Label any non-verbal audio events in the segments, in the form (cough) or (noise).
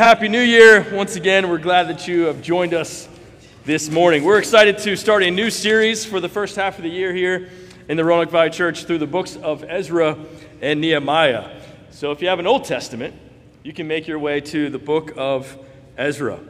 Happy New Year. Once again, we're glad that you have joined us this morning. We're excited to start a new series for the first half of the year here in the Roanoke Valley Church through the books of Ezra and Nehemiah. So if you have an Old Testament, you can make your way to the book of Ezra.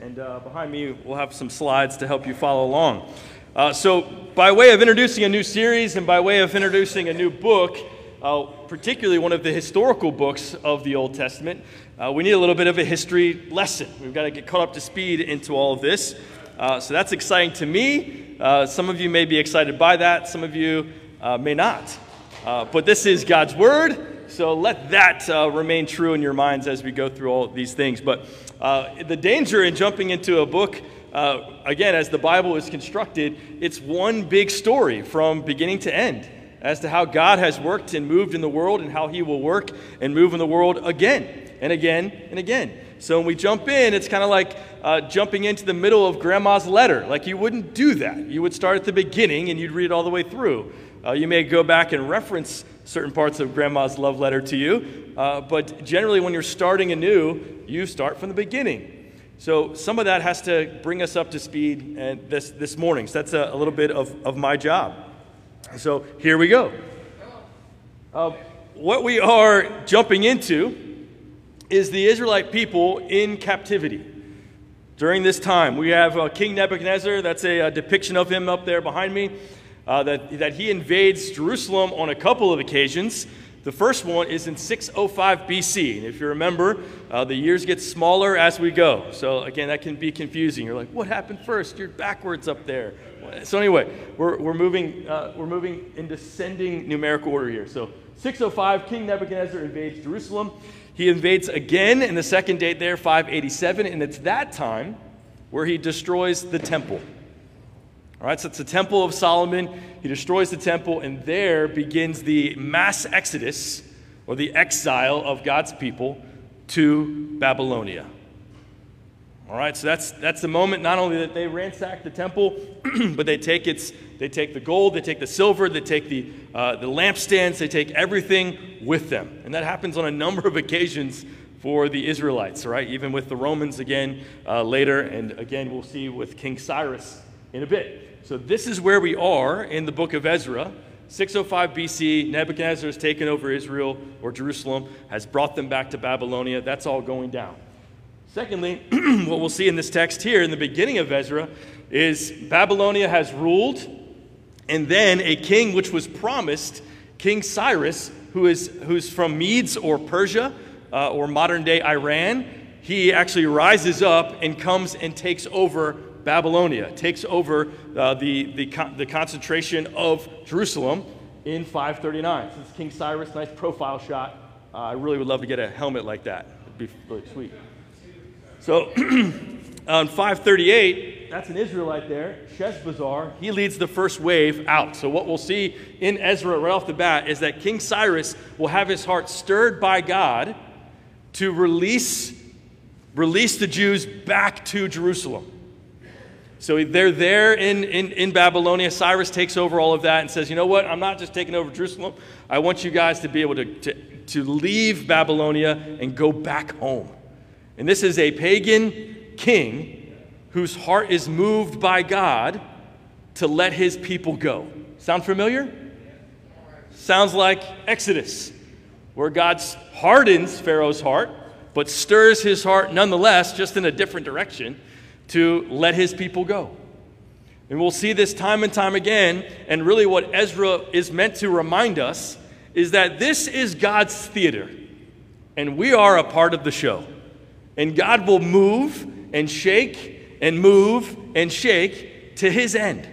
And uh, behind me, we'll have some slides to help you follow along. Uh, so, by way of introducing a new series and by way of introducing a new book, uh, particularly one of the historical books of the Old Testament, uh, we need a little bit of a history lesson. We've got to get caught up to speed into all of this. Uh, so that's exciting to me. Uh, some of you may be excited by that, some of you uh, may not. Uh, but this is God's Word, so let that remain true in your minds as we go through all these things. But the danger in jumping into a book again, as the Bible is constructed, it's one big story from beginning to end as to how God has worked and moved in the world and how he will work and move in the world again and again and again. So when we jump in, it's kind of like uh, jumping into the middle of grandma's letter. Like you wouldn't do that. You would start at the beginning and you'd read all the way through. Uh, you may go back and reference certain parts of grandma's love letter to you, uh, but generally when you're starting anew, you start from the beginning. So some of that has to bring us up to speed and this, this morning. So that's a, a little bit of, of my job. So here we go. Uh, what we are jumping into is the Israelite people in captivity. During this time, we have uh, King Nebuchadnezzar. That's a, a, depiction of him up there behind me. Uh, that, that he invades Jerusalem on a couple of occasions. The first one is in 605 BC. And if you remember, uh, the years get smaller as we go. So, again, that can be confusing. You're like, what happened first? You're backwards up there. So, anyway, we're, we're, moving, uh, we're moving in descending numerical order here. So, 605, King Nebuchadnezzar invades Jerusalem. He invades again in the second date there, 587. And it's that time where he destroys the temple. All right, so it's the Temple of Solomon. He destroys the temple, and there begins the mass exodus or the exile of God's people to Babylonia. All right, so that's, that's the moment not only that they ransack the temple, (clears throat) but they take, its, they take the gold, they take the silver, they take the, uh, the lampstands, they take everything with them. And that happens on a (laughs) number of occasions for the Israelites, right? Even with the Romans again uh, later, and again we'll see with King Cyrus in a bit. So, this is where we are in the book of Ezra. 605 BC, Nebuchadnezzar has taken over Israel or Jerusalem, has brought them back to Babylonia. That's all going down. Secondly, (clears throat) what we'll see in this text here in the beginning of Ezra is Babylonia has ruled, and then a king which was promised, King Cyrus, who is who's from Medes or Persia uh, or modern day Iran, he actually rises up and comes and takes over Babylonia, takes over uh, the, the, con- the concentration of Jerusalem in 539. So this is King Cyrus, nice profile shot. Uh, I really would love to get a helmet like that. It'd be really sweet. So (clears throat) on 538, that's an Israelite there, Sheshbazzar. He leads the first wave out. So what we'll see in Ezra right off the bat is that King Cyrus will have his heart stirred by God to release, release the Jews back to Jerusalem. So they're there in, in, in Babylonia. Cyrus takes over all of that and says, You know what? I'm not just taking over Jerusalem. I want you guys to be able to, to, to leave Babylonia and go back home. And this is a pagan king whose heart is moved by God to let his people go. Sound familiar? Sounds like Exodus, where God hardens Pharaoh's heart, but stirs his heart nonetheless, just in a different direction to let his people go. And we'll see this time and time again. And really, what Ezra is meant to remind us is that this is God's theater, and we are a part of the show. And God will move and shake and move and shake to his end.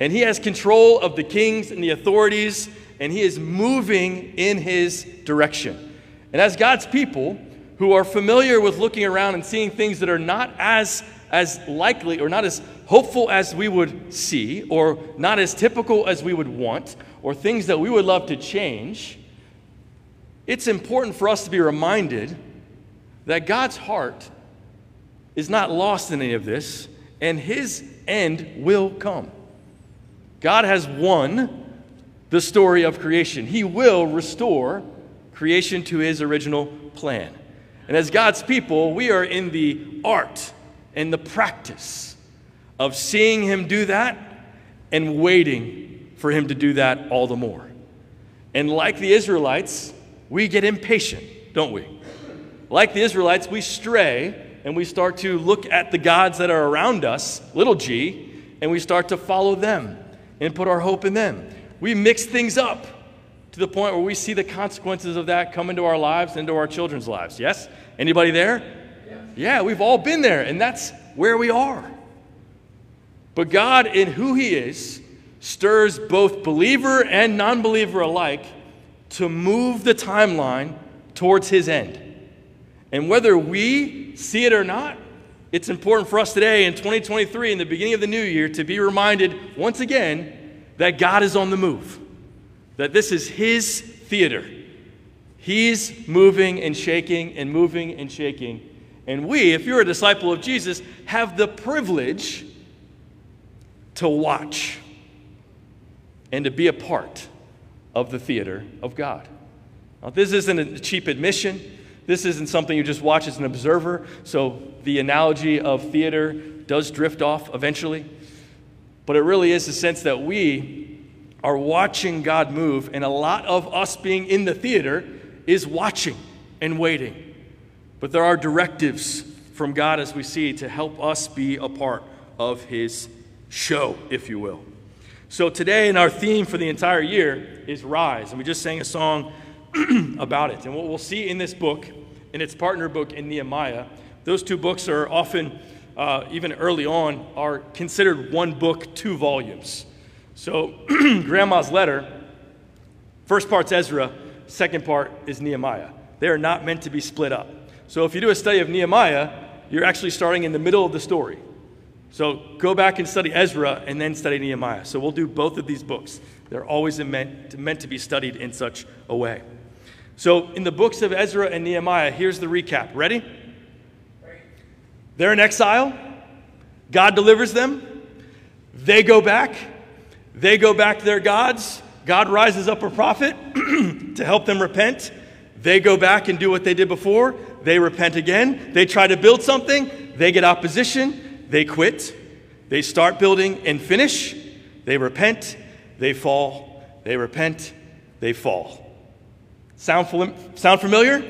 And he has control of the kings and the authorities, and he is moving in his direction. And as God's people, who are familiar with looking around and seeing things that are not as, as likely or not as hopeful as we would see, or not as typical as we would want, or things that we would love to change, it's important for us to be reminded that God's heart is not lost in any of this, and his end will come. God has won the story of creation. He will restore creation to his original plan. And as God's people, we are in the art and the practice of seeing Him do that and waiting for Him to do that all the more. And like the Israelites, we get impatient, don't we? Like the Israelites, we stray and we start to look at the gods that are around us, little g, and we start to follow them and put our hope in them. We mix things up to the point where we see the consequences of that come into our lives, into our children's lives. Yes? Anybody there? Yeah, we've all been there, and that's where we are. But God, in who He is, stirs both believer and non believer alike to move the timeline towards His end. And whether we see it or not, it's important for us today in 2023, in the beginning of the new year, to be reminded once again that God is on the move, that this is His theater. He's moving and shaking and moving and shaking. And we, if you're a disciple of Jesus, have the privilege to watch and to be a part of the theater of God. Now, this isn't a cheap admission. This isn't something you just watch as an observer. So the analogy of theater does drift off eventually. But it really is the sense that we are watching God move, and a lot of us being in the theater is watching and waiting. But there are directives from God, as we see, to help us be a part of His show, if you will. So today, in our theme for the entire year is Rise, and we just sang a song (clears throat) about it. And what we'll see in this book, in its partner book in Nehemiah, those two books are often, uh, even early on, are considered one book, two volumes. So, (clears throat) Grandma's letter, first part's Ezra, second part is Nehemiah. They are not meant to be split up. So, if you do a study of Nehemiah, you're actually starting in the middle of the story. So, go back and study Ezra and then study Nehemiah. So, we'll do both of these books. They're always meant, meant to be studied in such a way. So, in the books of Ezra and Nehemiah, here's the recap. Ready? They're in exile. God delivers them. They go back. They go back to their gods. God rises up a prophet (clears throat) to help them repent. They go back and do what they did before. They repent again. They try to build something. They get opposition. They quit. They start building and finish. They repent. They fall. They repent. They fall. Sound, sound familiar?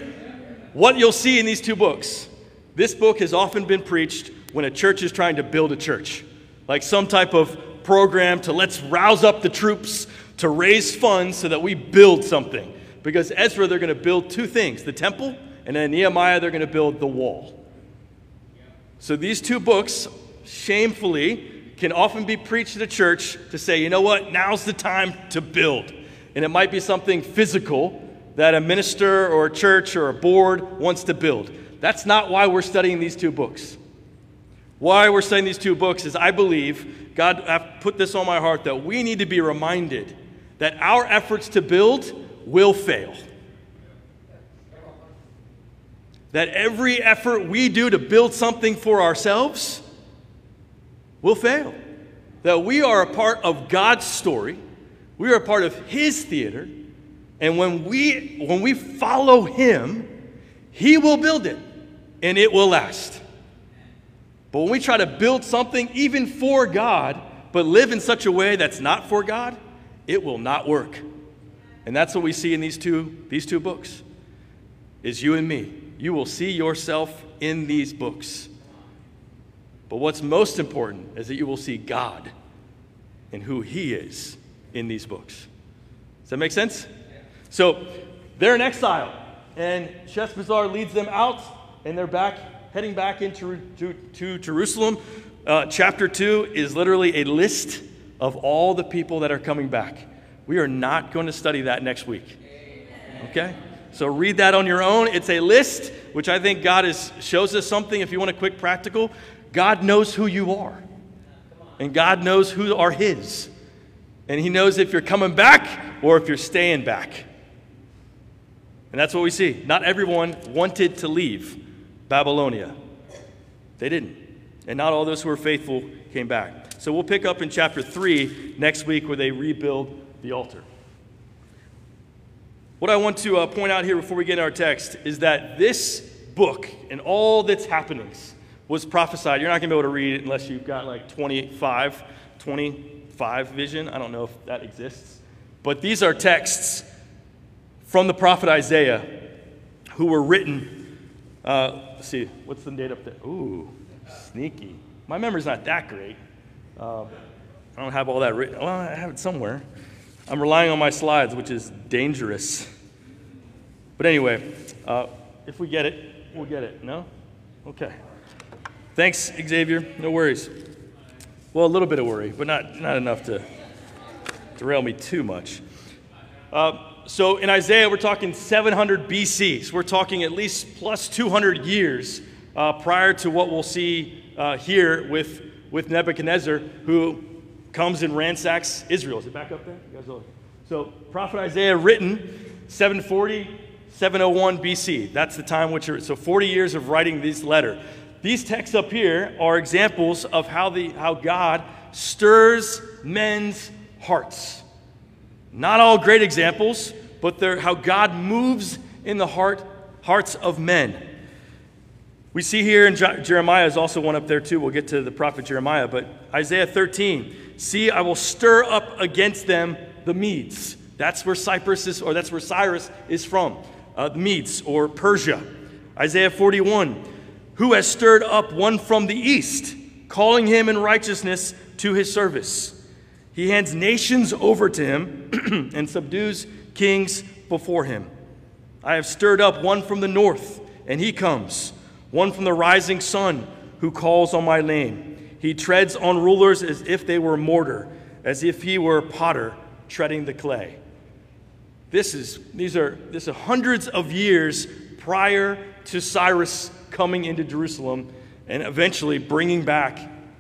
What you'll see in these two books. This book has often been preached when a church is trying to build a church, like some type of program to let's rouse up the troops to raise funds so that we build something. Because Ezra, they're going to build two things the temple, and then Nehemiah, they're going to build the wall. So these two books, shamefully, can often be preached to a church to say, you know what, now's the time to build. And it might be something physical that a minister or a church or a board wants to build. That's not why we're studying these two books. Why we're studying these two books is I believe God I've put this on my heart that we need to be reminded that our efforts to build will fail. That every effort we do to build something for ourselves will fail. That we are a part of God's story, we are a part of His theater, and when we, when we follow Him, He will build it and it will last. But when we try to build something even for God, but live in such a way that's not for God, it will not work. And that's what we see in these two, these two books. Is you and me. You will see yourself in these books. But what's most important is that you will see God and who He is in these books. Does that make sense? So they're in exile, and Sheshbazzar leads them out, and they're back, heading back into to, to Jerusalem. Uh, chapter 2 is literally a list of all the people that are coming back. We are not going to study that next week. Okay? So read that on your own. It's a list, which I think God is, shows us something. If you want a quick practical, God knows who you are, and God knows who are His. And He knows if you're coming back or if you're staying back. And that's what we see. Not everyone wanted to leave Babylonia, they didn't. And not all those who were faithful came back. So we'll pick up in chapter 3 next week where they rebuild the altar. What I want to uh, point out here before we get in our text is that this book and all that's happenings was prophesied. You're not going to be able to read it unless you've got like 25, 25 vision. I don't know if that exists. But these are texts from the prophet Isaiah who were written. Uh, see, what's the date up there? Ooh, sneaky. My memory's not that great. Uh, I don't have all that written. Well, I have it somewhere. I'm relying on my slides, which is dangerous. But anyway, uh, if we get it, we'll get it. No? Okay. Thanks, Xavier. No worries. Well, a little bit of worry, but not, not enough to derail me too much. Uh, so in Isaiah, we're talking 700 BC. So we're talking at least plus 200 years uh, prior to what we'll see uh, here with, with Nebuchadnezzar, who comes and ransacks Israel. Is it back up there? So, Prophet Isaiah written 740, 701 BC. That's the time which are, so 40 years of writing this letter. These texts up here are examples of how, the, how God stirs men's hearts. Not all great examples, but how God moves in the heart, hearts of men. We see here in Jeremiah is also one up there too. We'll get to the prophet Jeremiah, but Isaiah 13. See, I will stir up against them the Medes. That's where Cyprus is, or that's where Cyrus is from. Uh, the Medes or Persia. Isaiah 41. Who has stirred up one from the east, calling him in righteousness to his service? He hands nations over to him (clears throat) and subdues kings before him. I have stirred up one from the north, and he comes, one from the rising sun, who calls on my name. He treads on rulers as if they were mortar, as if he were potter treading the clay. This is, these are, this are hundreds of years prior to Cyrus coming into Jerusalem and eventually bringing back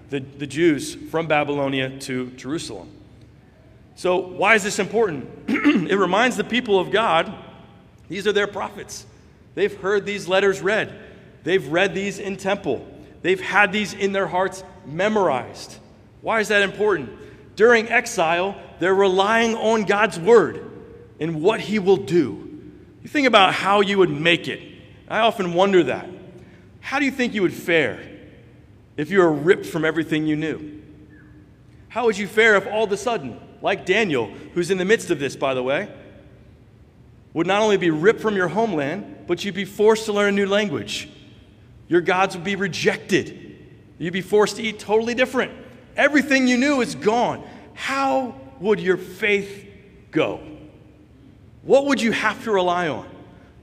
the, the Jews from Babylonia to Jerusalem. So, why is this important? (clears throat) it reminds the people of God these are their prophets. They've heard these letters read, they've read these in temple, they've had these in their hearts memorized. Why is that important? During exile, they're relying on God's word and what He will do. You think about how you would make it. I often wonder that. How do you think you would fare if you were ripped from everything you knew? How would you fare if all of a sudden, like Daniel, who's in the midst of this, by the way, would not only be ripped from your homeland, but you'd be forced to learn a new language? Your gods would be rejected. You'd be forced to eat totally different. Everything you knew is gone. How would your faith go? What would you have to rely on?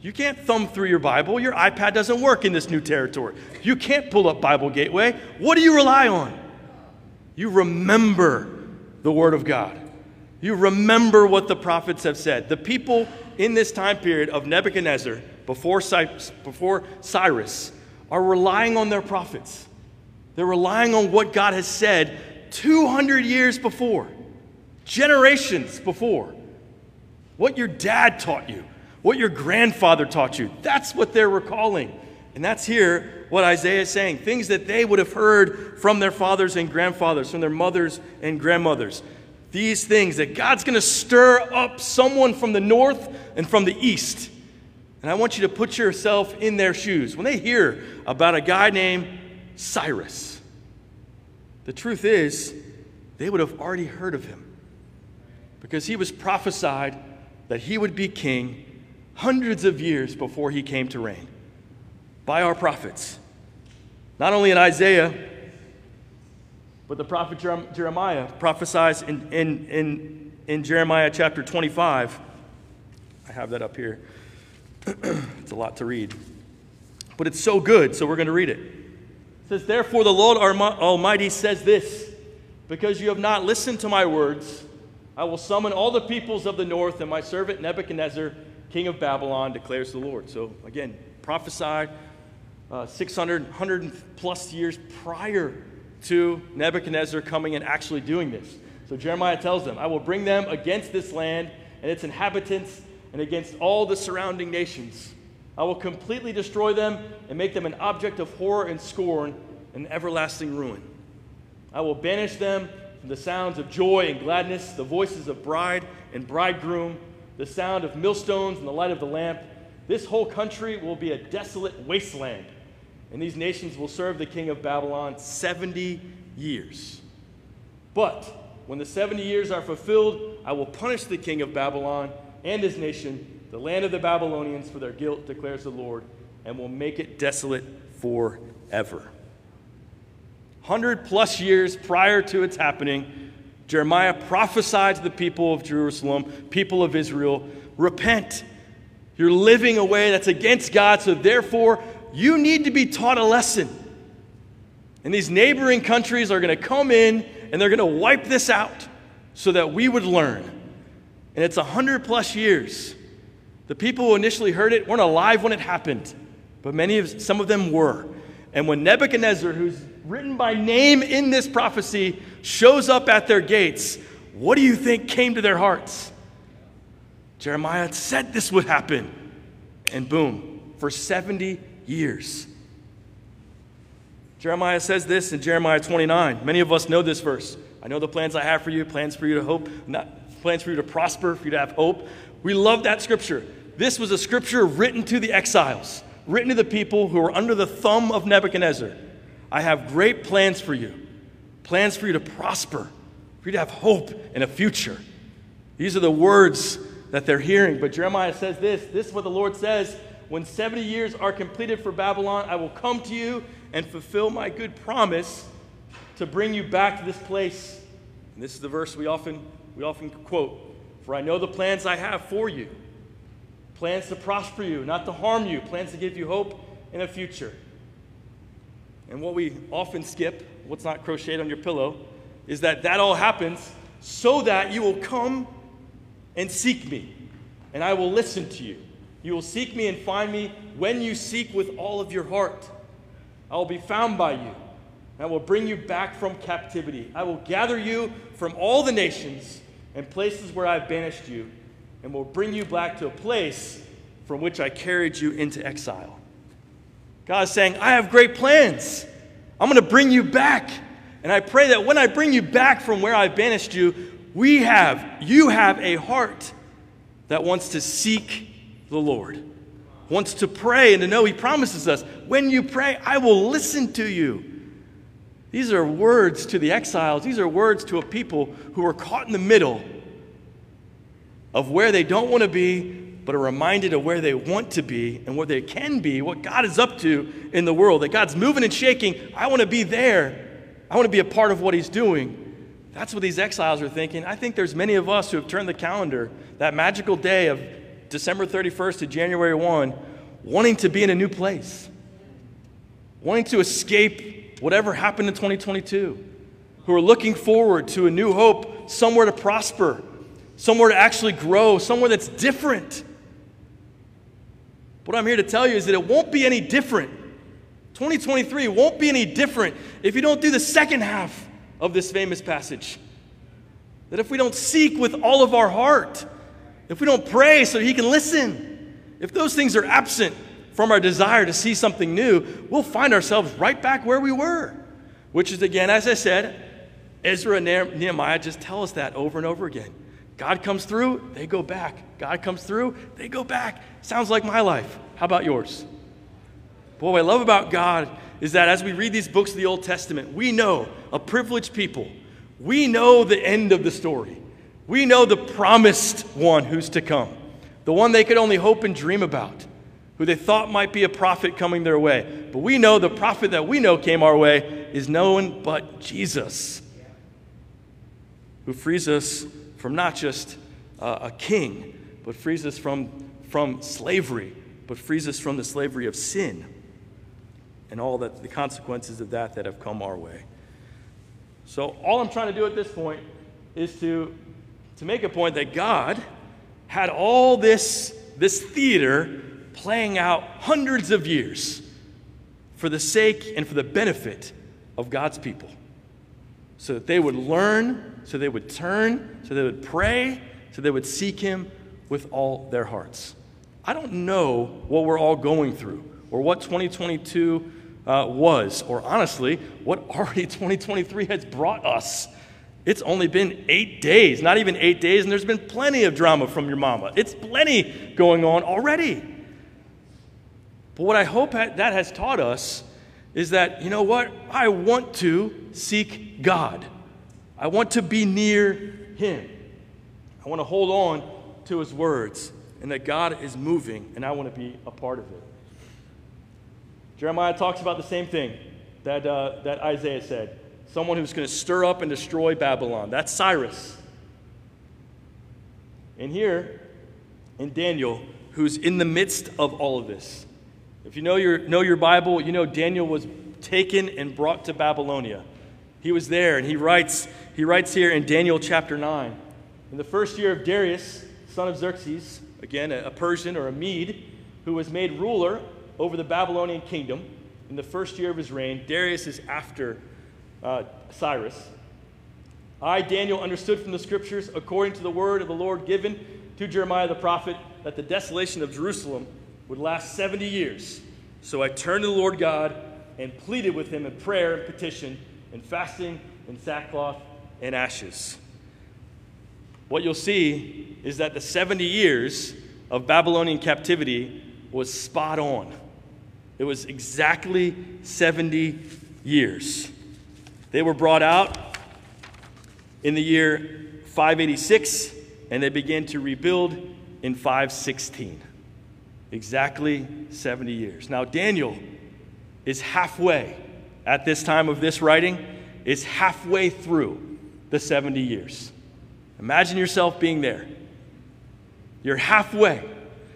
You can't thumb through your Bible. Your iPad doesn't work in this new territory. You can't pull up Bible Gateway. What do you rely on? You remember the Word of God. You remember what the prophets have said. The people in this time period of Nebuchadnezzar, before Cyrus, before Cyrus are relying on their prophets. They're relying on what God has said 200 years before, generations before. What your dad taught you, what your grandfather taught you. That's what they're recalling. And that's here what Isaiah is saying things that they would have heard from their fathers and grandfathers, from their mothers and grandmothers. These things that God's going to stir up someone from the north and from the east. And I want you to put yourself in their shoes. When they hear about a guy named Cyrus, the truth is, they would have already heard of him because he was prophesied that he would be king hundreds of years before he came to reign by our prophets. Not only in Isaiah, but the prophet Jeremiah prophesies in, in, in, in Jeremiah chapter 25. I have that up here. (clears throat) it's a lot to read. But it's so good, so we're going to read it. It says, Therefore, the Lord Almighty says this Because you have not listened to my words, I will summon all the peoples of the north, and my servant Nebuchadnezzar, king of Babylon, declares the Lord. So, again, prophesied uh, 600, 100 plus years prior to Nebuchadnezzar coming and actually doing this. So Jeremiah tells them, I will bring them against this land and its inhabitants and against all the surrounding nations. I will completely destroy them and make them an object of horror and scorn and everlasting ruin. I will banish them from the sounds of joy and gladness, the voices of bride and bridegroom, the sound of millstones and the light of the lamp, This whole country will be a desolate wasteland, and these nations will serve the king of Babylon 70 years. But when the 70 years are fulfilled, I will punish the king of Babylon and his nation, the land of the Babylonians, for their guilt, declares the Lord, and will make it desolate forever. 100 plus years prior to its happening, Jeremiah prophesied to the people of Jerusalem, people of Israel, repent. You're living a way that's against God, so therefore you need to be taught a lesson. And these neighboring countries are going to come in and they're going to wipe this out so that we would learn. And it's 100 plus years. The people who initially heard it weren't alive when it happened, but many of some of them were. And when Nebuchadnezzar, who's written by name in this prophecy, shows up at their gates, what do you think came to their hearts? Jeremiah said this would happen. And boom, for 70 years. Jeremiah says this in Jeremiah 29. Many of us know this verse. I know the plans I have for you, plans for you to hope, not plans for you to prosper, for you to have hope. We love that scripture. This was a scripture written to the exiles, written to the people who were under the thumb of Nebuchadnezzar. I have great plans for you, plans for you to prosper, for you to have hope and a future. These are the words that they're hearing. But Jeremiah says this this is what the Lord says When 70 years are completed for Babylon, I will come to you and fulfill my good promise to bring you back to this place. And this is the verse we often, we often quote For I know the plans I have for you plans to prosper you, not to harm you, plans to give you hope in a future. And what we often skip, what's not crocheted on your pillow, is that that all happens so that you will come and seek me, and I will listen to you. You will seek me and find me when you seek with all of your heart. I will be found by you. I will bring you back from captivity. I will gather you from all the nations and places where I've banished you, and will bring you back to a place from which I carried you into exile. God is saying, I have great plans. I'm going to bring you back. And I pray that when I bring you back from where I've banished you, we have, you have a heart that wants to seek the Lord, wants to pray and to know He promises us, when you pray, I will listen to you. These are words to the exiles. These are words to a people who are caught in the middle of where they don't want to be, but are reminded of where they want to be and where they can be, what God is up to in the world. That God's moving and shaking. I want to be there. I want to be a part of what He's doing. That's what these exiles are thinking. I think there's many of us who have turned the calendar, that magical day of December 31st to January 1, wanting to be in a new place, wanting to escape whatever happened in 2022, who are looking forward to a new hope, somewhere to prosper, somewhere to actually grow, somewhere that's different. What I'm here to tell you is that it won't be any different. 2023 won't be any different if you don't do the second half of this famous passage. That if we don't seek with all of our heart, if we don't pray so He can listen, if those things are absent from our desire to see something new, we'll find ourselves right back where we were. Which is, again, as I said, Ezra and Nehemiah just tell us that over and over again. God comes through, they go back. God comes through, they go back. Sounds like my life. How about yours? But what I love about God is that as we read these books of the Old Testament, we know a privileged people. We know the end of the story. We know the promised one who's to come, the one they could only hope and dream about, who they thought might be a prophet coming their way. But we know the prophet that we know came our way is no one but Jesus, who frees us from not just uh, a king, but frees us from, from slavery, but frees us from the slavery of sin and all that the consequences of that that have come our way. So all I'm trying to do at this point is to, to make a point that God had all this, this theater playing out hundreds of years for the sake and for the benefit of God's people. So that they would learn, so they would turn, so they would pray, so they would seek Him with all their hearts. I don't know what we're all going through or what 2022 uh, was, or honestly, what (laughs) already 2023 has brought us. It's only been eight days, not even eight days, and there's been plenty of drama from your mama. It's plenty going on already. But what I hope that has taught us is that, you know what? I want to seek God. I want to be near Him. I want to hold on to His words and that God is moving, and I want to be a part of it. Jeremiah talks about the same thing that, uh, that Isaiah said someone who's going to stir up and destroy Babylon. That's Cyrus. And here in Daniel, who's in the midst of all of this. If you know your, know your Bible, you know Daniel was taken and brought to Babylonia. He was there, and he writes, he writes here in Daniel chapter 9. In the first year of Darius, son of Xerxes, again, a, a Persian or a Mede, who was made ruler over the Babylonian kingdom in the first year of his reign. Darius is after uh, Cyrus. I, Daniel, understood from the scriptures, according to the word of the Lord given to Jeremiah the prophet, that the desolation of Jerusalem would last 70 years. So I turned to the Lord God and pleaded with him in prayer and petition and fasting and sackcloth and ashes. What you'll see is that the 70 years of Babylonian captivity was spot on. It was exactly 70 years. They were brought out in the year 586 and they began to rebuild in 516. Exactly 70 years. Now, Daniel is halfway at this time of this writing, is halfway through the 70 years. Imagine yourself being there. You're halfway.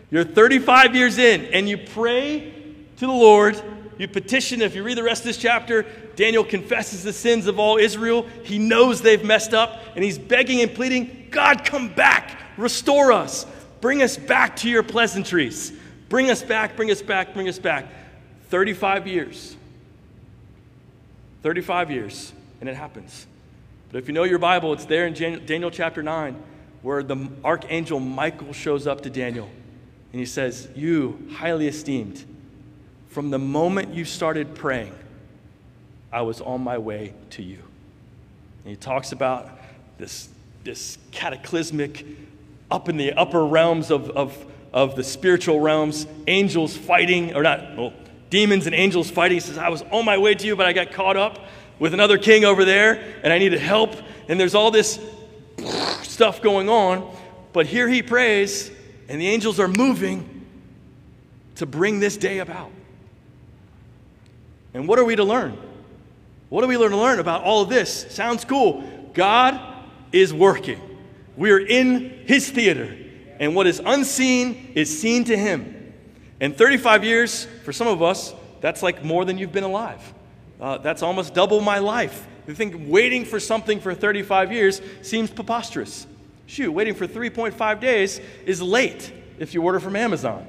You're 35 years in, and you pray to the Lord. You petition. If you read the rest of this chapter, Daniel confesses the sins of all Israel. He knows they've messed up, and he's begging and pleading God, come back, restore us, bring us back to your pleasantries. Bring us back, bring us back, bring us back. 35 years. 35 years, and it happens. But if you know your Bible, it's there in Daniel chapter 9 where the archangel Michael shows up to Daniel and he says, You, highly esteemed, from the moment you started praying, I was on my way to you. And he talks about this, this cataclysmic, up in the upper realms of, of, of the spiritual realms, angels fighting, or not, well, demons and angels fighting. He says, I was on my way to you, but I got caught up with another king over there, and I needed help. And there's all this stuff going on. But here he prays, and the angels are moving to bring this day about. And what are we to learn? What are we learn to learn about all of this? Sounds cool. God is working. We are in his theater, and what is unseen is seen to him. And 35 years, for some of us, that's like more than you've been alive. Uh, that's almost double my life. You think waiting for something for 35 years seems preposterous. Shoot, waiting for 3.5 days is late if you order from Amazon.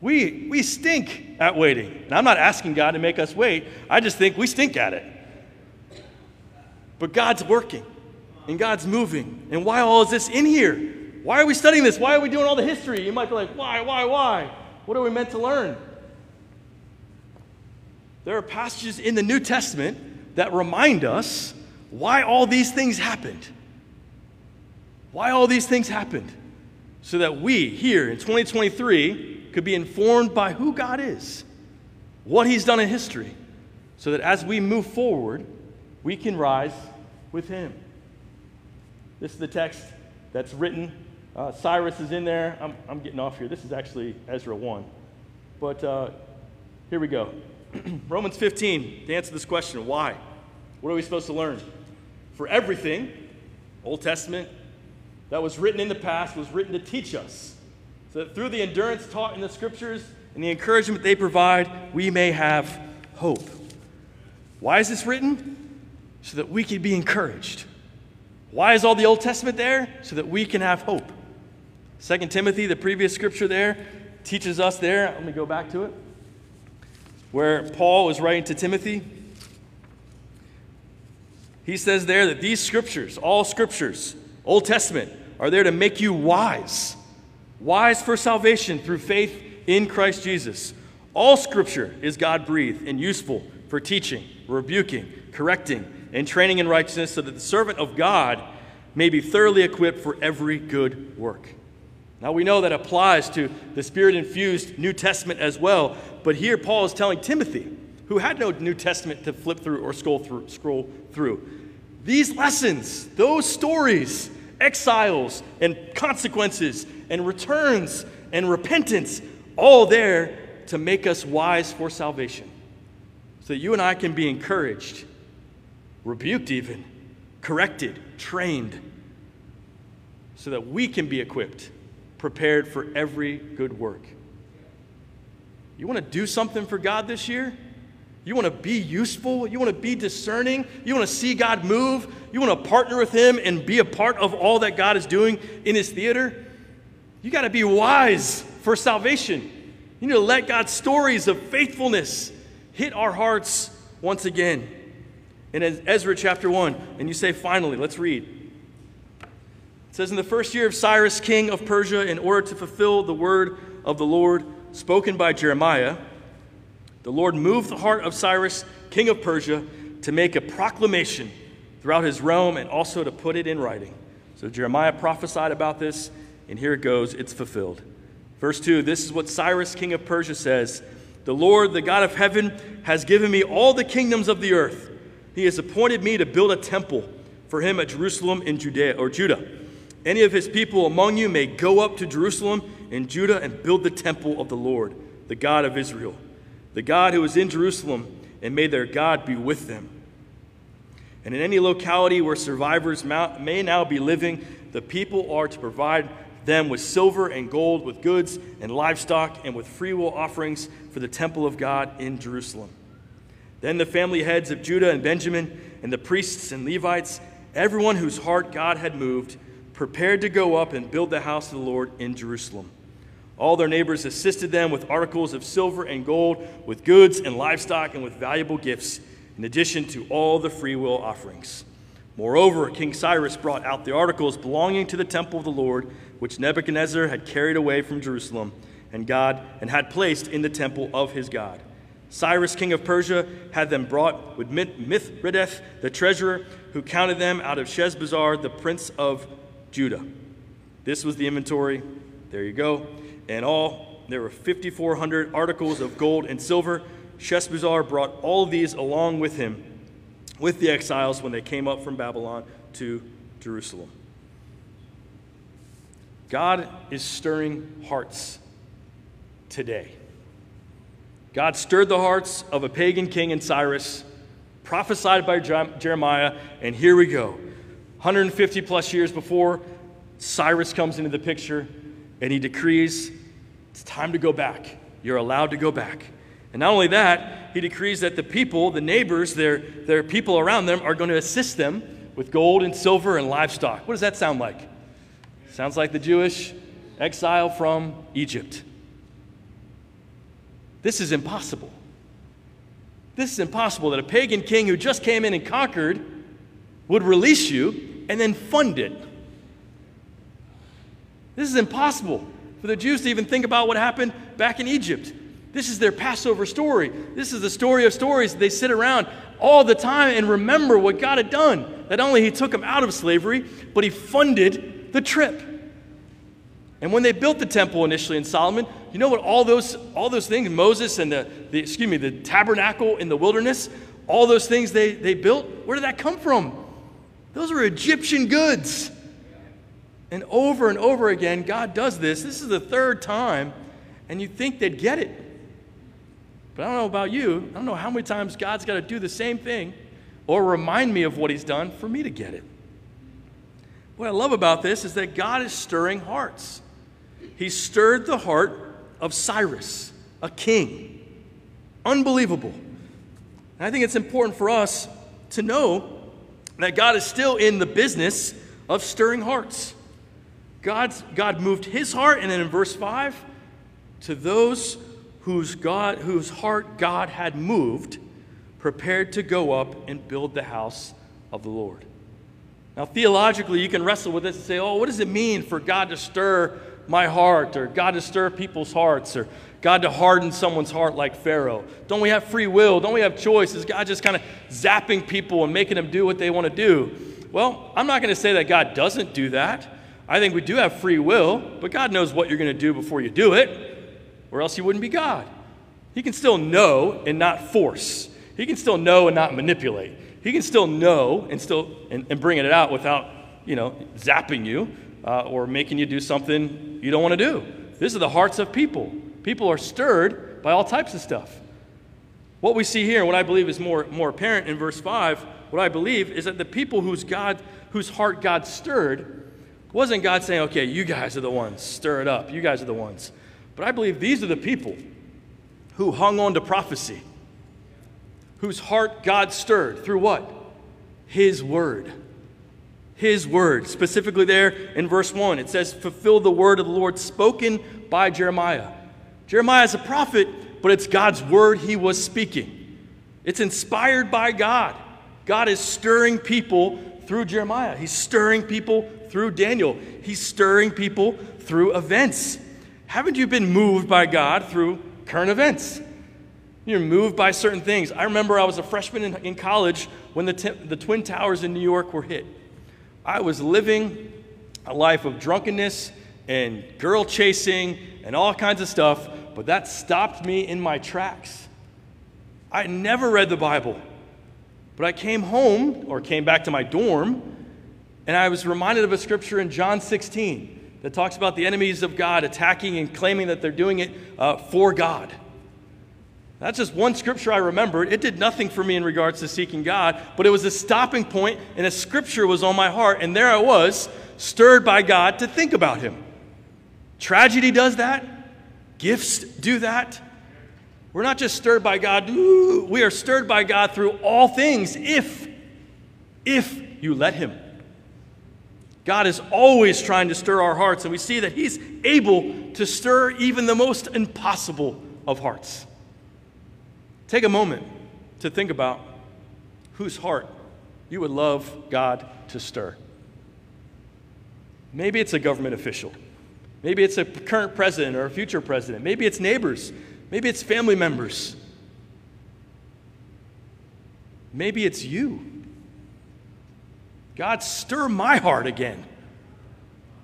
We, we stink at waiting. And I'm not asking God to make us wait, I just think we stink at it. But God's working and God's moving. And why all is this in here? Why are we studying this? Why are we doing all the history? You might be like, why, why, why? What are we meant to learn? There are passages in the New Testament that remind us why all these things happened. Why all these things happened. So that we here in 2023 could be informed by who God is, what He's done in history, so that as we move forward, we can rise with Him. This is the text that's written. Uh, Cyrus is in there. I'm, I'm getting off here. This is actually Ezra 1. But uh, here we go. (clears throat) Romans 15, to answer this question why? What are we supposed to learn? For everything, Old Testament, that was written in the past was written to teach us. So that through the endurance taught in the scriptures and the encouragement they provide, we may have hope. Why is this written? So that we can be encouraged. Why is all the Old Testament there? So that we can have hope. 2 Timothy, the previous scripture there, teaches us there. Let me go back to it. Where Paul was writing to Timothy. He says there that these scriptures, all scriptures, Old Testament, are there to make you wise. Wise for salvation through faith in Christ Jesus. All scripture is God breathed and useful for teaching, rebuking, correcting, and training in righteousness so that the servant of God may be thoroughly equipped for every good work. Now we know that applies to the Spirit infused New Testament as well, but here Paul is telling Timothy, who had no New Testament to flip through or scroll through, scroll through these lessons, those stories, exiles and consequences and returns and repentance, all there to make us wise for salvation. So that you and I can be encouraged, rebuked even, corrected, trained, so that we can be equipped, prepared for every good work. You want to do something for God this year? You want to be useful? You want to be discerning? You want to see God move? You want to partner with Him and be a part of all that God is doing in His theater? You got to be wise for salvation. You need to let God's stories of faithfulness hit our hearts once again. In Ezra chapter 1, and you say, finally, let's read. It says, In the first year of Cyrus, king of Persia, in order to fulfill the word of the Lord spoken by Jeremiah, the Lord moved the heart of Cyrus, king of Persia, to make a proclamation throughout his realm and also to put it in writing. So Jeremiah prophesied about this, and here it goes it's fulfilled. Verse 2 This is what Cyrus, king of Persia, says The Lord, the God of heaven, has given me all the kingdoms of the earth. He has appointed me to build a temple for him at Jerusalem in Judea or Judah. Any of his people among you may go up to Jerusalem in Judah and build the temple of the Lord, the God of Israel the God who is in Jerusalem, and may their God be with them. And in any locality where survivors may now be living, the people are to provide them with silver and gold, with goods and livestock, and with freewill offerings for the temple of God in Jerusalem. Then the family heads of Judah and Benjamin, and the priests and Levites, everyone whose heart God had moved, prepared to go up and build the house of the Lord in Jerusalem. All their neighbors assisted them with articles of silver and gold, with goods and livestock, and with valuable gifts, in addition to all the freewill offerings. Moreover, King Cyrus brought out the articles belonging to the temple of the Lord, which Nebuchadnezzar had carried away from Jerusalem, and God and had placed in the temple of his God. Cyrus, king of Persia, had them brought with Mithridates, the treasurer, who counted them out of Sheshbazzar, the prince of Judah. This was the inventory. There you go. In all, there were 5,400 articles of gold and silver. Sheshbazzar brought all these along with him, with the exiles, when they came up from Babylon to Jerusalem. God is stirring hearts today. God stirred the hearts of a pagan king in Cyrus, prophesied by Jeremiah, and here we go. 150 plus years before Cyrus comes into the picture, and he decrees it's time to go back. You're allowed to go back. And not only that, he decrees that the people, the neighbors, their, their people around them, are going to assist them with gold and silver and livestock. What does that sound like? Sounds like the Jewish exile from Egypt. This is impossible. This is impossible that a pagan king who just came in and conquered would release you and then fund it. This is impossible for the Jews to even think about what happened back in Egypt. This is their Passover story. This is the story of stories. They sit around all the time and remember what God had done. That only He took them out of slavery, but He funded the trip. And when they built the temple initially in Solomon, you know what all those all those things, Moses and the, the excuse me, the tabernacle in the wilderness, all those things they, they built, where did that come from? Those were Egyptian goods. And over and over again, God does this. This is the third time, and you think they'd get it. But I don't know about you. I don't know how many times God's got to do the same thing or remind me of what He's done for me to get it. What I love about this is that God is stirring hearts. He stirred the heart of Cyrus, a king. Unbelievable. And I think it's important for us to know that God is still in the business of stirring hearts. God's, God moved his heart, and then in verse 5, to those whose, God, whose heart God had moved, prepared to go up and build the house of the Lord. Now, theologically, you can wrestle with this and say, oh, what does it mean for God to stir my heart, or God to stir people's hearts, or God to harden someone's heart like Pharaoh? Don't we have free will? Don't we have choices? God just kind of zapping people and making them do what they want to do? Well, I'm not going to say that God doesn't do that. I think we do have free will, but God knows what you're going to do before you do it, or else He wouldn't be God. He can still know and not force. He can still know and not manipulate. He can still know and still and, and bringing it out without, you know, zapping you uh, or making you do something you don't want to do. These are the hearts of people. People are stirred by all types of stuff. What we see here, what I believe is more, more apparent in verse 5, what I believe is that the people whose, God, whose heart God stirred wasn't God saying, okay, you guys are the ones, stir it up, you guys are the ones. But I believe these are the people who hung on to prophecy, whose heart God stirred through what? His word. His word. Specifically, there in verse 1, it says, Fulfill the word of the Lord spoken by Jeremiah. Jeremiah is a prophet, but it's God's word he was speaking. It's inspired by God. God is stirring people through Jeremiah. He's stirring people through Daniel. He's stirring people through events. Haven't you been moved by God through current events? You're moved by certain things. I remember I was a freshman in, in college when the, t- the Twin Towers in New York were hit. I was living a life of drunkenness and girl chasing and all kinds of stuff but that stopped me in my tracks. I never read the Bible, but I came home or came back to my dorm, and I was reminded of a scripture in John 16 that talks about the enemies of God attacking and claiming that they're doing it uh, for God. That's just one scripture I remembered. It did nothing for me in regards to seeking God, but it was a stopping point, and a scripture was on my heart, and there I was, stirred by God to think about Him. Tragedy does that. Gifts do that. We're not just stirred by God, we are stirred by God through all things if, if you let Him. God is always trying to stir our hearts, and we see that He's able to stir even the most impossible of hearts. Take a moment to think about whose heart you would love God to stir. Maybe it's a government official. Maybe it's a current president or a future president. Maybe it's neighbors. Maybe it's family members. Maybe it's you. God, stir my heart again.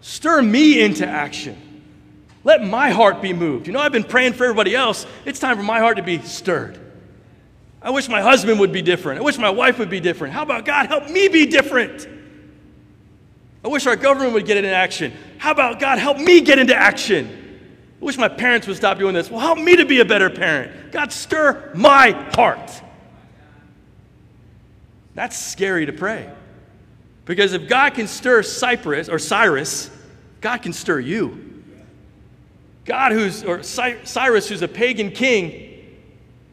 Stir me into action. Let my heart be moved. You know, I've been praying for everybody else. It's time for my heart to be stirred. I wish my husband would be different. I wish my wife would be different. How about God help me be different? I wish our government would get into action. How about God help me get into action? I wish my parents would stop doing this. Well, help me to be a better parent. God, stir my heart. That's scary to pray. Because if God can stir Cyprus or Cyrus, God can stir you. God who's or Cyrus who's a pagan king,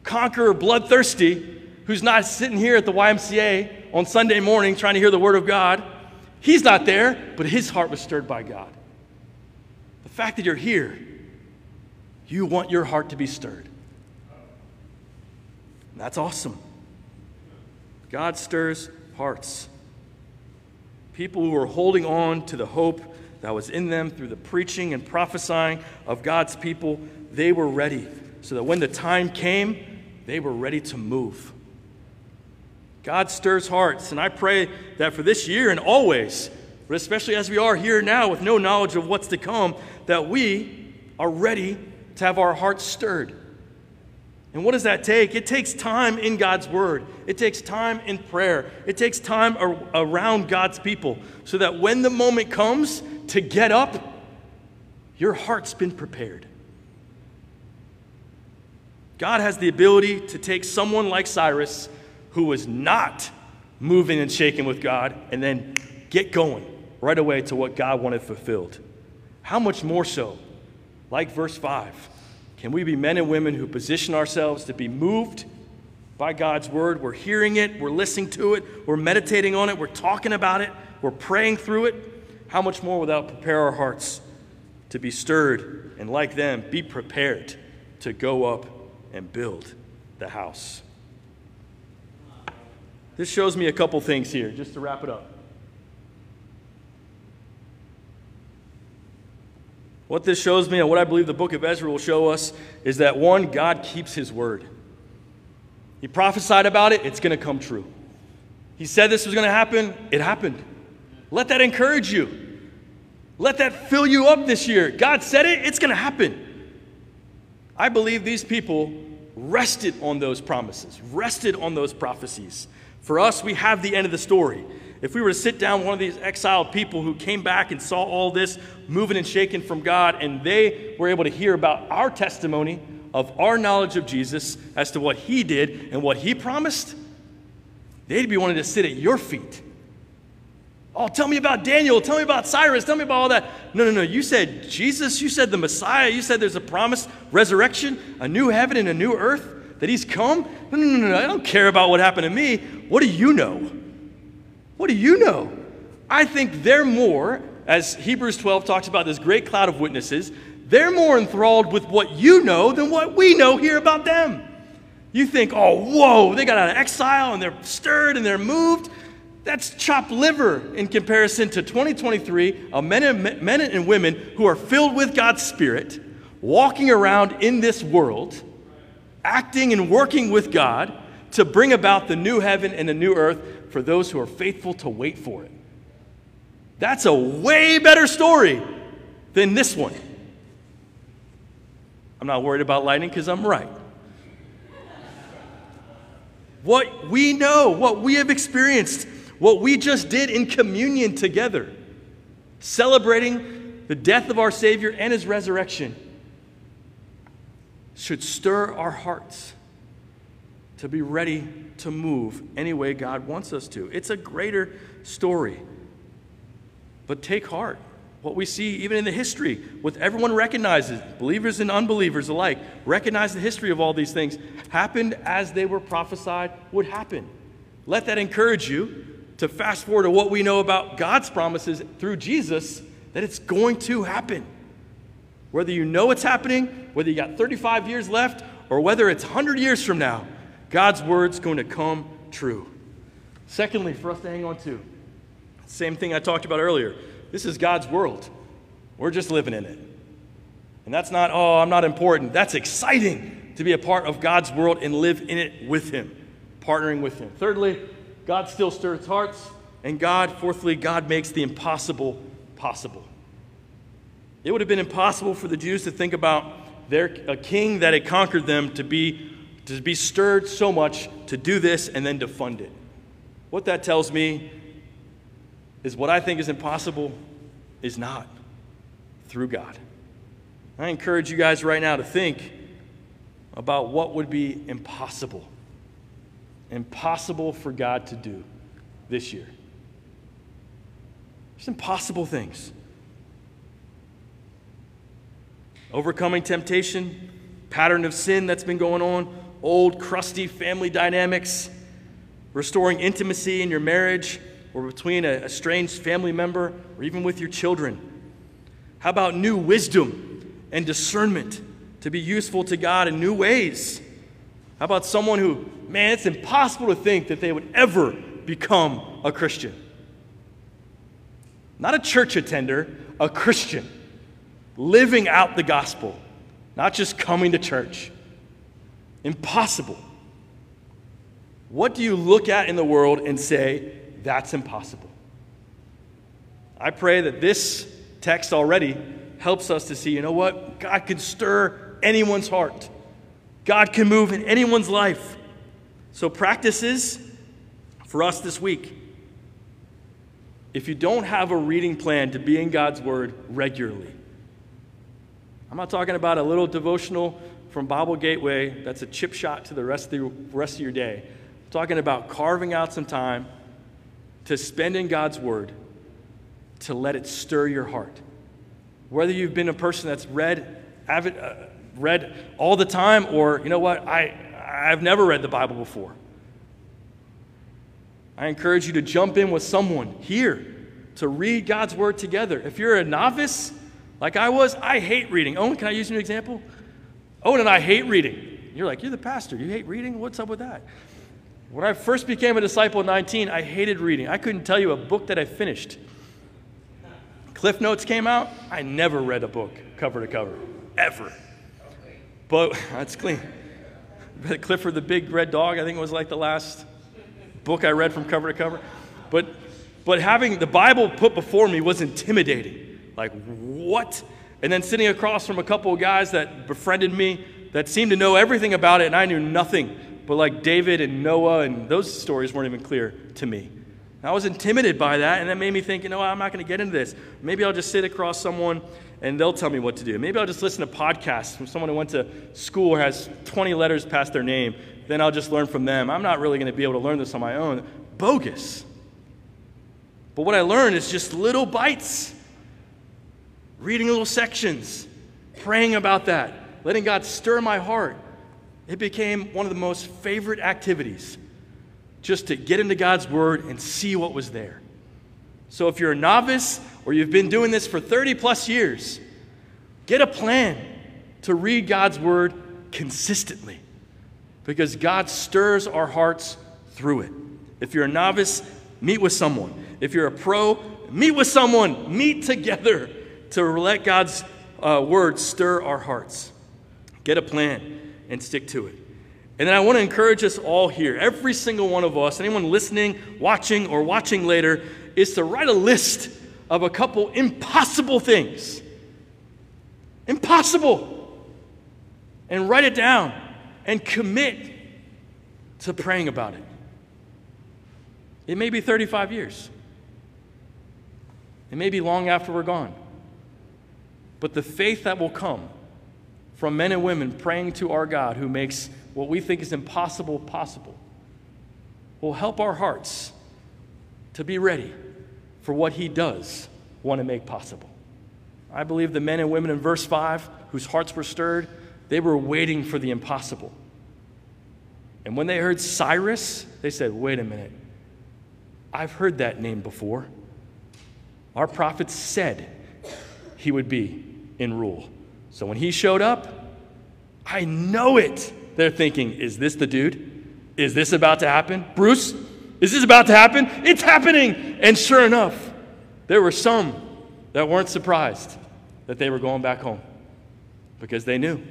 conqueror, bloodthirsty, who's not sitting here at the YMCA on Sunday morning trying to hear the word of God He's not there, but his heart was stirred by God. The fact that you're here, you want your heart to be stirred. That's awesome. God stirs hearts. People who were holding on to the hope that was in them through the preaching and prophesying of God's people, they were ready. So that when the time came, they were ready to move. God stirs hearts. And I pray that for this year and always, but especially as we are here now with no knowledge of what's to come, that we are ready to have our hearts stirred. And what does that take? It takes time in God's Word. It takes time in prayer. It takes time ar- around God's people so that when the moment comes to get up, your heart's been prepared. God has the ability to take someone like Cyrus who was not moving and shaking with God and then get going right away to what God wanted fulfilled. How much more so, like verse 5, can we be men and women who position ourselves to be moved by God's word? We're hearing it, we're listening to it, we're meditating on it, we're talking about it, we're praying through it. How much more without prepare our hearts to be stirred and, like them, be prepared to go up and build the house? This shows me a couple things here, just to wrap it up. What this shows me, and what I believe the book of Ezra will show us, is that one, God keeps his word. He prophesied about it, it's going to come true. He said this was going to happen, it happened. Let that encourage you. Let that fill you up this year. God said it, it's going to happen. I believe these people rested on those promises, rested on those prophecies. For us, we have the end of the story. If we were to sit down one of these exiled people who came back and saw all this moving and shaking from God, and they were able to hear about our testimony of our knowledge of Jesus as to what he did and what he promised, they'd be wanting to sit at your feet. Oh, tell me about Daniel. Tell me about Cyrus. Tell me about all that. No, no, no. You said Jesus. You said the Messiah. You said there's a promise, resurrection, a new heaven and a new earth, that he's come. No, no, no, no. I don't care about what happened to me. What do you know? What do you know? I think they're more, as Hebrews 12 talks about this great cloud of witnesses, they're more enthralled with what you know than what we know here about them. You think, oh, whoa, they got out of exile and they're stirred and they're moved. That's chopped liver in comparison to 2023 of men and, men and women who are filled with God's Spirit, walking around in this world, acting and working with God to bring about the new heaven and the new earth for those who are faithful to wait for it. That's a way better story than this one. I'm not worried about lightning because I'm right. What we know, what we have experienced, what we just did in communion together, celebrating the death of our Savior and his resurrection, should stir our hearts to be ready to move any way God wants us to. It's a greater story. But take heart. What we see even in the history, what everyone recognizes, believers and unbelievers alike, recognize the history of all these things, happened as they were prophesied would happen. Let that encourage you to fast forward to what we know about God's promises through Jesus, that it's going to happen. Whether you know it's happening, whether you got 35 years left, or whether it's 100 years from now, God's word's going to come true. Secondly, for us to hang on to, same thing I talked about earlier. This is God's world. We're just living in it. And that's not, oh, I'm not important. That's exciting to be a part of God's world and live in it with Him, partnering with Him. Thirdly, God still stirs hearts. And God, fourthly, God makes the impossible possible. It would have been impossible for the Jews to think about their, a king that had conquered them to be to be stirred so much to do this and then to fund it. What that tells me is what I think is impossible is not through God. I encourage you guys right now to think about what would be impossible. Impossible for God to do this year. There's impossible things. Overcoming temptation, pattern of sin that's been going on, old, crusty family dynamics, restoring intimacy in your marriage or between a estranged family member or even with your children? How about new wisdom and discernment to be useful to God in new ways? How about someone who, man, it's impossible to think that they would ever become a Christian? Not a church attender, a Christian, living out the gospel, not just coming to church. Impossible. What do you look at in the world and say, that's impossible? I pray that this text already helps us to see, you know what? God can stir anyone's heart. God can move in anyone's life. So, practices for us this week. If you don't have a reading plan to be in God's Word regularly, I'm not talking about a little devotional from Bible Gateway that's a chip shot to the rest of, the rest of your day. I'm talking about carving out some time to spend in God's Word to let it stir your heart. Whether you've been a person that's read, avid, uh, read all the time, or you know what, I, I've never read the Bible before. I encourage you to jump in with someone here to read God's Word together. If you're a novice, like I was, I hate reading. Owen, can I use an example? Owen and I hate reading. You're like, you're the pastor. You hate reading? What's up with that? When I first became a disciple at 19, I hated reading. I couldn't tell you a book that I finished. Cliff Notes came out. I never read a book cover to cover, ever. But (laughs) that's clean. Clifford the Big Red Dog, I think it was like the last book I read from cover to cover. But, but having the Bible put before me was intimidating. Like, what? And then sitting across from a couple of guys that befriended me that seemed to know everything about it, and I knew nothing. But like David and Noah, and those stories weren't even clear to me. I was intimidated by that, and that made me think, you know, I'm not going to get into this. Maybe I'll just sit across someone and they'll tell me what to do. Maybe I'll just listen to podcasts from someone who went to school or has 20 letters past their name. Then I'll just learn from them. I'm not really going to be able to learn this on my own. Bogus. But what I learned is just little bites, reading little sections, praying about that, letting God stir my heart. It became one of the most favorite activities just to get into God's Word and see what was there. So if you're a novice or you've been doing this for 30 plus years, get a plan to read God's Word consistently because God stirs our hearts through it. If you're a novice, meet with someone. If you're a pro, meet with someone. Meet together to let God's uh, Word stir our hearts. Get a plan and stick to it. And then I want to encourage us all here, every single one of us, anyone listening, watching, or watching later, is to write a list of a couple impossible things. Impossible. And write it down and commit to praying about it. It may be 35 years, it may be long after we're gone. But the faith that will come from men and women praying to our God who makes what we think is impossible possible will help our hearts to be ready for what He does want to make possible. I believe the men and women in verse 5 whose hearts were stirred, they were waiting for the impossible. And when they heard Cyrus, they said, Wait a minute. I've heard that name before. Our prophets said he would be in rule. So when he showed up, I know it. They're thinking, is this the dude? Is this about to happen? Bruce, is this about to happen? It's happening. And sure enough, there were some that weren't surprised that they were going back home because they knew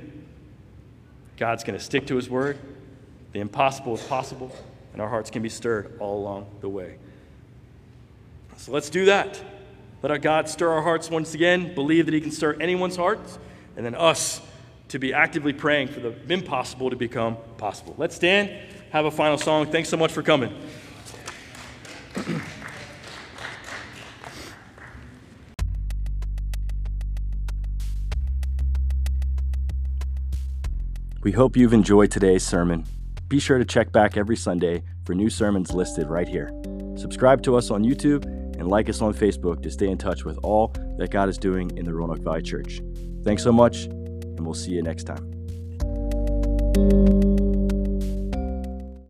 God's going to stick to his word. The impossible is possible, and our hearts can be stirred all along the way. So let's do that. Let our God stir our hearts once again, believe that he can stir anyone's hearts, and then us to be actively praying for the impossible to become possible. Let's stand, have a final song. Thanks so much for coming. We hope you've enjoyed today's sermon. Be sure to check back every Sunday for new sermons listed right here. Subscribe to us on YouTube and like us on Facebook to stay in touch with all that God is doing in the Roanoke Valley Church. Thanks so much and we'll see you next time.